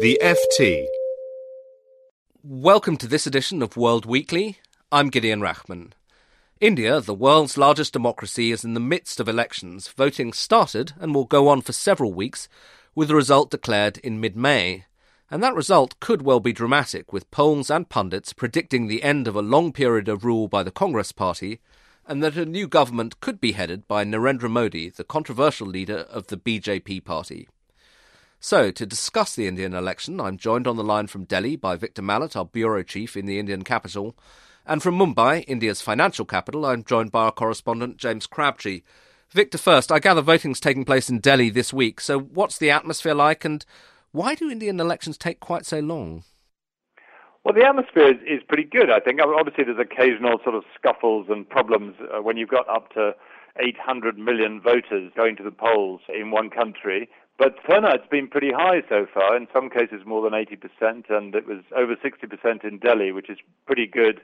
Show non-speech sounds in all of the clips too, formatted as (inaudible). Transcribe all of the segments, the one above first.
The FT. Welcome to this edition of World Weekly. I'm Gideon Rachman. India, the world's largest democracy, is in the midst of elections. Voting started and will go on for several weeks, with the result declared in mid May. And that result could well be dramatic, with polls and pundits predicting the end of a long period of rule by the Congress Party, and that a new government could be headed by Narendra Modi, the controversial leader of the BJP party. So, to discuss the Indian election, I'm joined on the line from Delhi by Victor Mallet, our bureau chief in the Indian capital, and from Mumbai, India's financial capital, I'm joined by our correspondent James Crabtree. Victor, first, I gather voting's taking place in Delhi this week. So, what's the atmosphere like, and why do Indian elections take quite so long? Well, the atmosphere is, is pretty good, I think. Obviously, there's occasional sort of scuffles and problems uh, when you've got up to 800 million voters going to the polls in one country. But turnout's been pretty high so far, in some cases more than 80%, and it was over 60% in Delhi, which is pretty good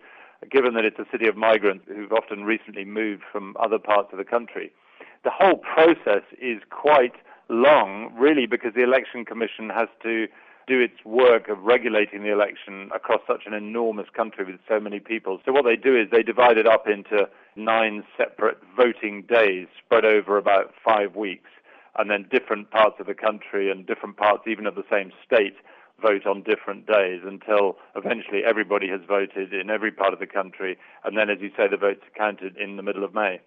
given that it's a city of migrants who've often recently moved from other parts of the country. The whole process is quite long, really, because the Election Commission has to do its work of regulating the election across such an enormous country with so many people. So what they do is they divide it up into nine separate voting days spread over about five weeks and then different parts of the country and different parts even of the same state vote on different days until eventually everybody has voted in every part of the country. And then, as you say, the votes are counted in the middle of May.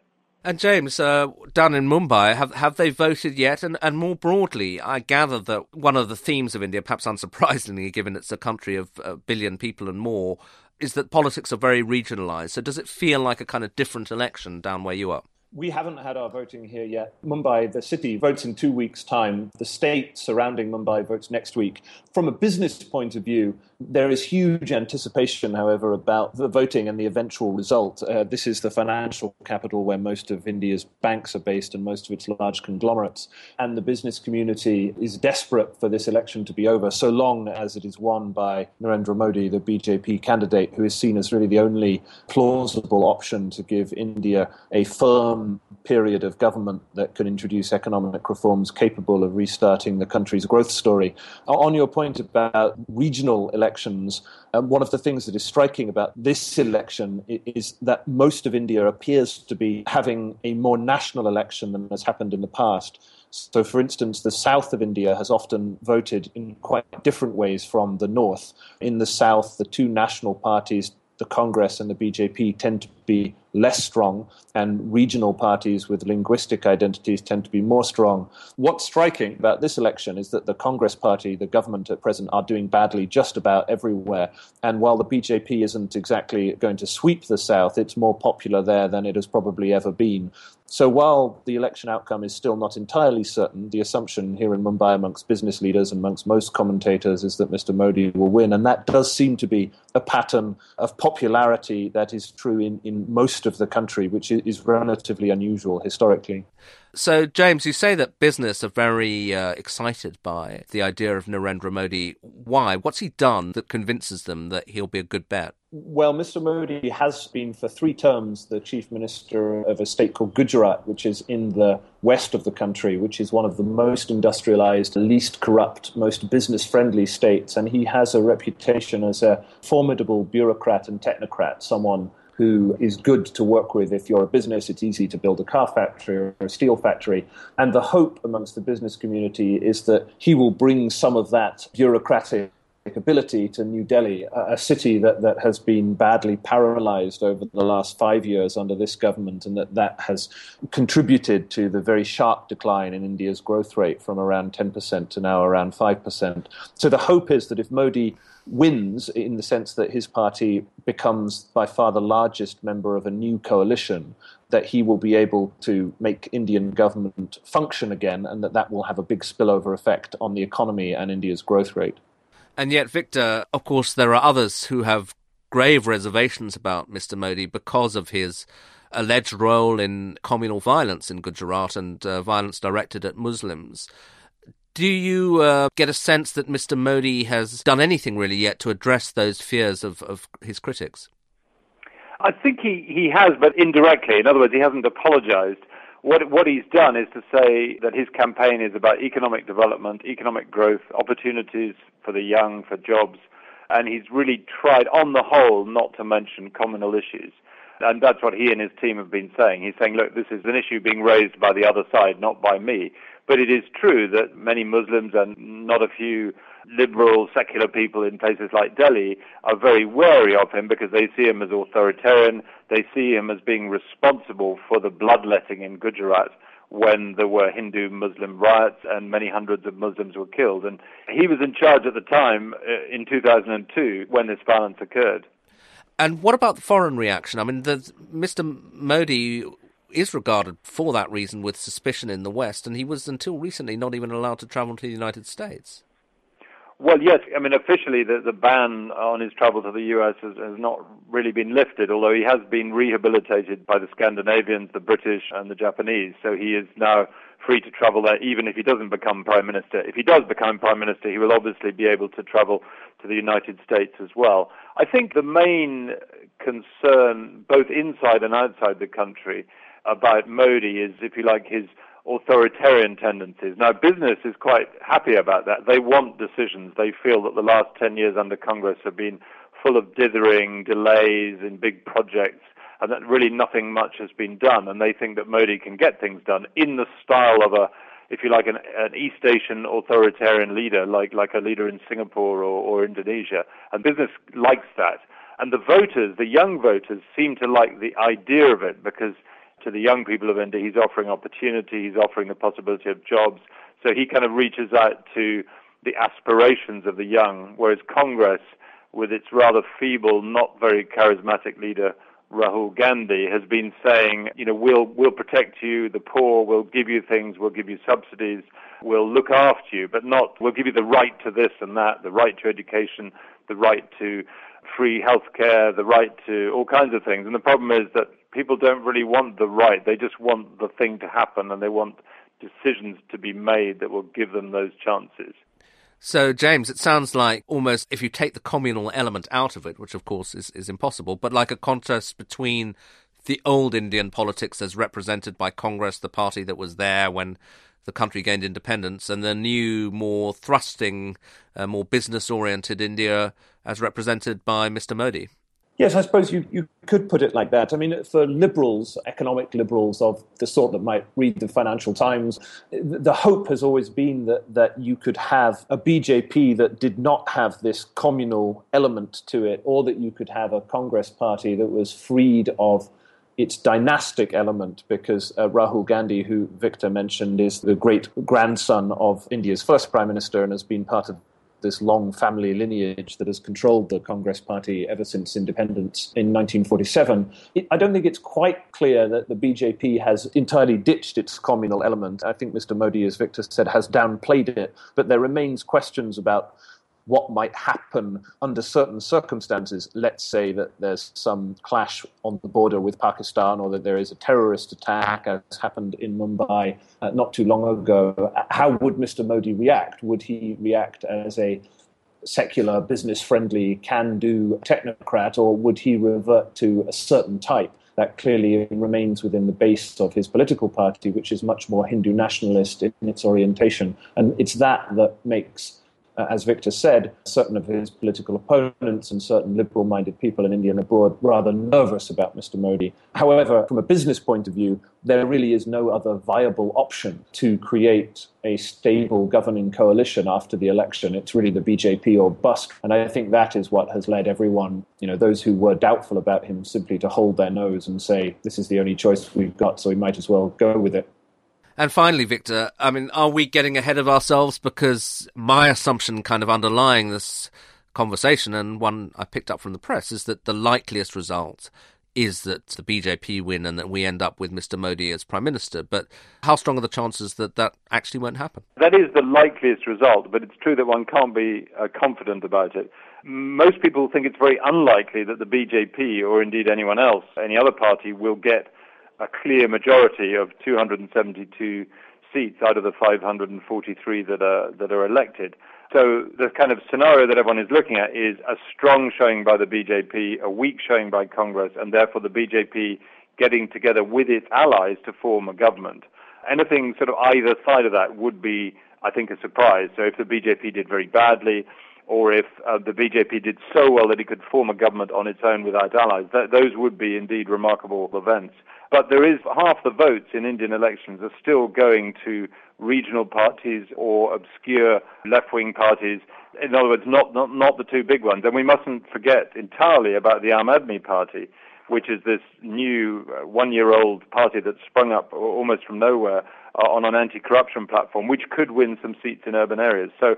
And James, uh, down in Mumbai, have have they voted yet? And and more broadly, I gather that one of the themes of India, perhaps (laughs) unsurprisingly, given it's a country of a billion people and more, is that politics are very regionalised. So does it feel like a kind of different election down where you are? We haven't had our voting here yet. Mumbai, the city, votes in two weeks' time. The state surrounding Mumbai votes next week. From a business point of view, there is huge anticipation, however, about the voting and the eventual result. Uh, this is the financial capital where most of India's banks are based and most of its large conglomerates. And the business community is desperate for this election to be over, so long as it is won by Narendra Modi, the BJP candidate, who is seen as really the only plausible option to give India a firm period of government that could introduce economic reforms capable of restarting the country's growth story. On your point about regional elections, um, one of the things that is striking about this election is that most of India appears to be having a more national election than has happened in the past. So, for instance, the south of India has often voted in quite different ways from the north. In the south, the two national parties, the Congress and the BJP, tend to be less strong, and regional parties with linguistic identities tend to be more strong. What's striking about this election is that the Congress Party, the government at present, are doing badly just about everywhere. And while the BJP isn't exactly going to sweep the South, it's more popular there than it has probably ever been. So while the election outcome is still not entirely certain, the assumption here in Mumbai amongst business leaders and amongst most commentators is that Mr. Modi will win. And that does seem to be a pattern of popularity that is true in, in most of the country, which is relatively unusual historically. So, James, you say that business are very uh, excited by the idea of Narendra Modi. Why? What's he done that convinces them that he'll be a good bet? Well, Mr. Modi has been for three terms the chief minister of a state called Gujarat, which is in the west of the country, which is one of the most industrialized, least corrupt, most business friendly states. And he has a reputation as a formidable bureaucrat and technocrat, someone who is good to work with if you're a business. It's easy to build a car factory or a steel factory. And the hope amongst the business community is that he will bring some of that bureaucratic ability to New Delhi, a, a, city that, that has been badly paralyzed over the last five years under this government, and that that has contributed to the very sharp decline in India's growth rate from around 10% to now around 5%. So the hope is that if Modi wins in the sense that his party becomes by far the largest member of a new coalition, that he will be able to make Indian government function again and that that will have a big spillover effect on the economy and India's growth rate. And yet, Victor, of course, there are others who have grave reservations about Mr. Modi because of his alleged role in communal violence in Gujarat and uh, violence directed at Muslims. Do you uh, get a sense that Mr. Modi has done anything really yet to address those fears of, of his critics? I think he, he has, but indirectly. In other words, he hasn't apologized. What, what he's done is to say that his campaign is about economic development, economic growth, opportunities for the young, for jobs, and he's really tried, on the whole, not to mention communal issues. And that's what he and his team have been saying. He's saying, look, this is an issue being raised by the other side, not by me. But it is true that many Muslims and not a few liberal, secular people in places like Delhi are very wary of him because they see him as authoritarian. They see him as being responsible for the bloodletting in Gujarat when there were Hindu Muslim riots and many hundreds of Muslims were killed. And he was in charge at the time uh, in 2002 when this violence occurred. And what about the foreign reaction? I mean, Mr. Modi is regarded for that reason with suspicion in the West, and he was until recently not even allowed to travel to the United States. Well, yes. I mean, officially, the, the ban on his travel to the U.S. Has, has not really been lifted, although he has been rehabilitated by the Scandinavians, the British, and the Japanese. So he is now free to travel there, even if he doesn't become prime minister. If he does become prime minister, he will obviously be able to travel to the United States as well. I think the main concern, both inside and outside the country, about Modi is, if you like, his authoritarian tendencies. Now, business is quite happy about that. They want decisions. They feel that the last 10 years under Congress have been full of dithering, delays in big projects, and that really nothing much has been done. And they think that Modi can get things done in the style of a, if you like, an, an East Asian authoritarian leader, like, like a leader in Singapore or, or Indonesia. And business likes that. And the voters, the young voters, seem to like the idea of it because to the young people of India. He's offering opportunity, he's offering the possibility of jobs. So he kind of reaches out to the aspirations of the young, whereas Congress, with its rather feeble, not very charismatic leader, Rahul Gandhi, has been saying, you know, we'll, we'll protect you, the poor, we'll give you things, we'll give you subsidies, we'll look after you, but not, we'll give you the right to this and that, the right to education, the right to free health care, the right to all kinds of things. And the problem is that people don't really want the right. They just want the thing to happen and they want decisions to be made that will give them those chances. So, James, it sounds like almost if you take the communal element out of it, which of course is, is impossible, but like a contrast between the old Indian politics as represented by Congress, the party that was there when the country gained independence, and the new, more thrusting, uh, more business oriented India as represented by Mr. Modi. Yes, I suppose you, you could put it like that. I mean, for liberals, economic liberals of the sort that might read the Financial Times, the hope has always been that, that you could have a BJP that did not have this communal element to it, or that you could have a Congress party that was freed of its dynastic element because uh, Rahul Gandhi, who Victor mentioned, is the great grandson of India's first prime minister and has been part of this long family lineage that has controlled the Congress Party ever since independence in 1947. It, I don't think it's quite clear that the BJP has entirely ditched its communal element. I think Mr. Modi, as Victor said, has downplayed it, but there remains questions about what might happen under certain circumstances. Let's say that there's some clash on the border with Pakistan or that there is a terrorist attack, as happened in Mumbai uh, not too long ago. How would Mr. Modi react? Would he react as a secular, business friendly, can do technocrat, or would he revert to a certain type? That clearly remains within the base of his political party, which is much more Hindu nationalist in its orientation. And it's that that makes uh, as Victor said, certain of his political opponents and certain liberal minded people in India and abroad rather nervous about Mr. Modi. However, from a business point of view, there really is no other viable option to create a stable governing coalition after the election. It's really the BJP or bust. And I think that is what has led everyone, you know, those who were doubtful about him simply to hold their nose and say, this is the only choice we've got, so we might as well go with it. And finally, Victor, I mean, are we getting ahead of ourselves? Because my assumption, kind of underlying this conversation, and one I picked up from the press, is that the likeliest result is that the BJP win and that we end up with Mr. Modi as Prime Minister. But how strong are the chances that that actually won't happen? That is the likeliest result, but it's true that one can't be uh, confident about it. Most people think it's very unlikely that the BJP, or indeed anyone else, any other party, will get a clear majority of 272 seats out of the 543 that are that are elected. So the kind of scenario that everyone is looking at is a strong showing by the BJP, a weak showing by Congress, and therefore the BJP getting together with its allies to form a government. Anything sort of either side of that would be, I think, a surprise. So if the BJP did very badly, or if uh, the BJP did so well that it could form a government on its own without allies, th- those would be indeed remarkable events. But there is half the votes in Indian elections are still going to regional parties or obscure left-wing parties. In other words, not, not, not the two big ones. And we mustn't forget entirely about the Aam Aadmi Party, which is this new uh, one-year-old party that sprung up almost from nowhere uh, on an anti-corruption platform, which could win some seats in urban areas. So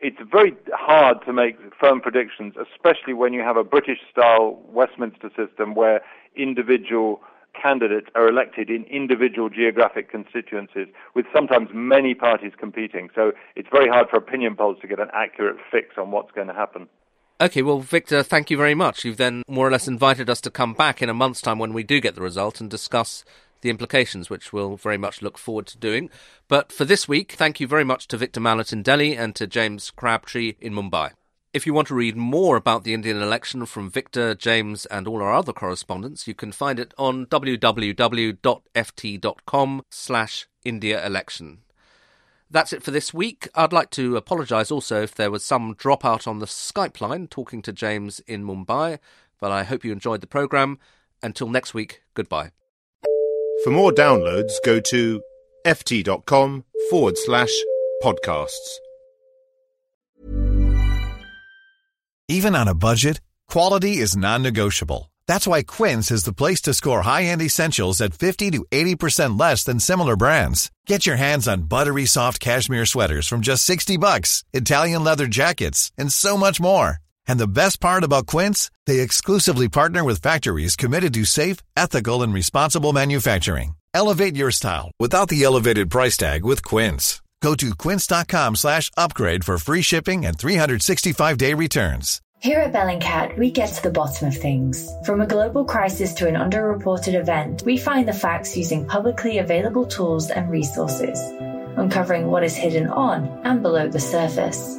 it's very hard to make firm predictions, especially when you have a British-style Westminster system where individual candidates are elected in individual geographic constituencies with sometimes many parties competing. So it's very hard for opinion polls to get an accurate fix on what's going to happen. Okay, well, Victor, thank you very much. You've then more or less invited us to come back in a month's time when we do get the result and discuss the implications, which we'll very much look forward to doing. But for this week, thank you very much to Victor Mallet in Delhi and to James Crabtree in Mumbai. If you want to read more about the Indian election from Victor, James, and all our other correspondents, you can find it on www.ft.com slash India election. That's it for this week. I'd like to apologise also if there was some dropout on the Skype line talking to James in Mumbai, but I hope you enjoyed the programme. Until next week, goodbye. For more downloads, go to ft.com forward slash podcasts. Even on a budget, quality is non-negotiable. That's why Quince is the place to score high-end essentials at 50 to 80% less than similar brands. Get your hands on buttery soft cashmere sweaters from just 60 bucks, Italian leather jackets, and so much more. And the best part about Quince, they exclusively partner with factories committed to safe, ethical, and responsible manufacturing. Elevate your style without the elevated price tag with Quince. Go to quince.com slash upgrade for free shipping and 365-day returns. Here at Bellingcat, we get to the bottom of things. From a global crisis to an underreported event, we find the facts using publicly available tools and resources, uncovering what is hidden on and below the surface.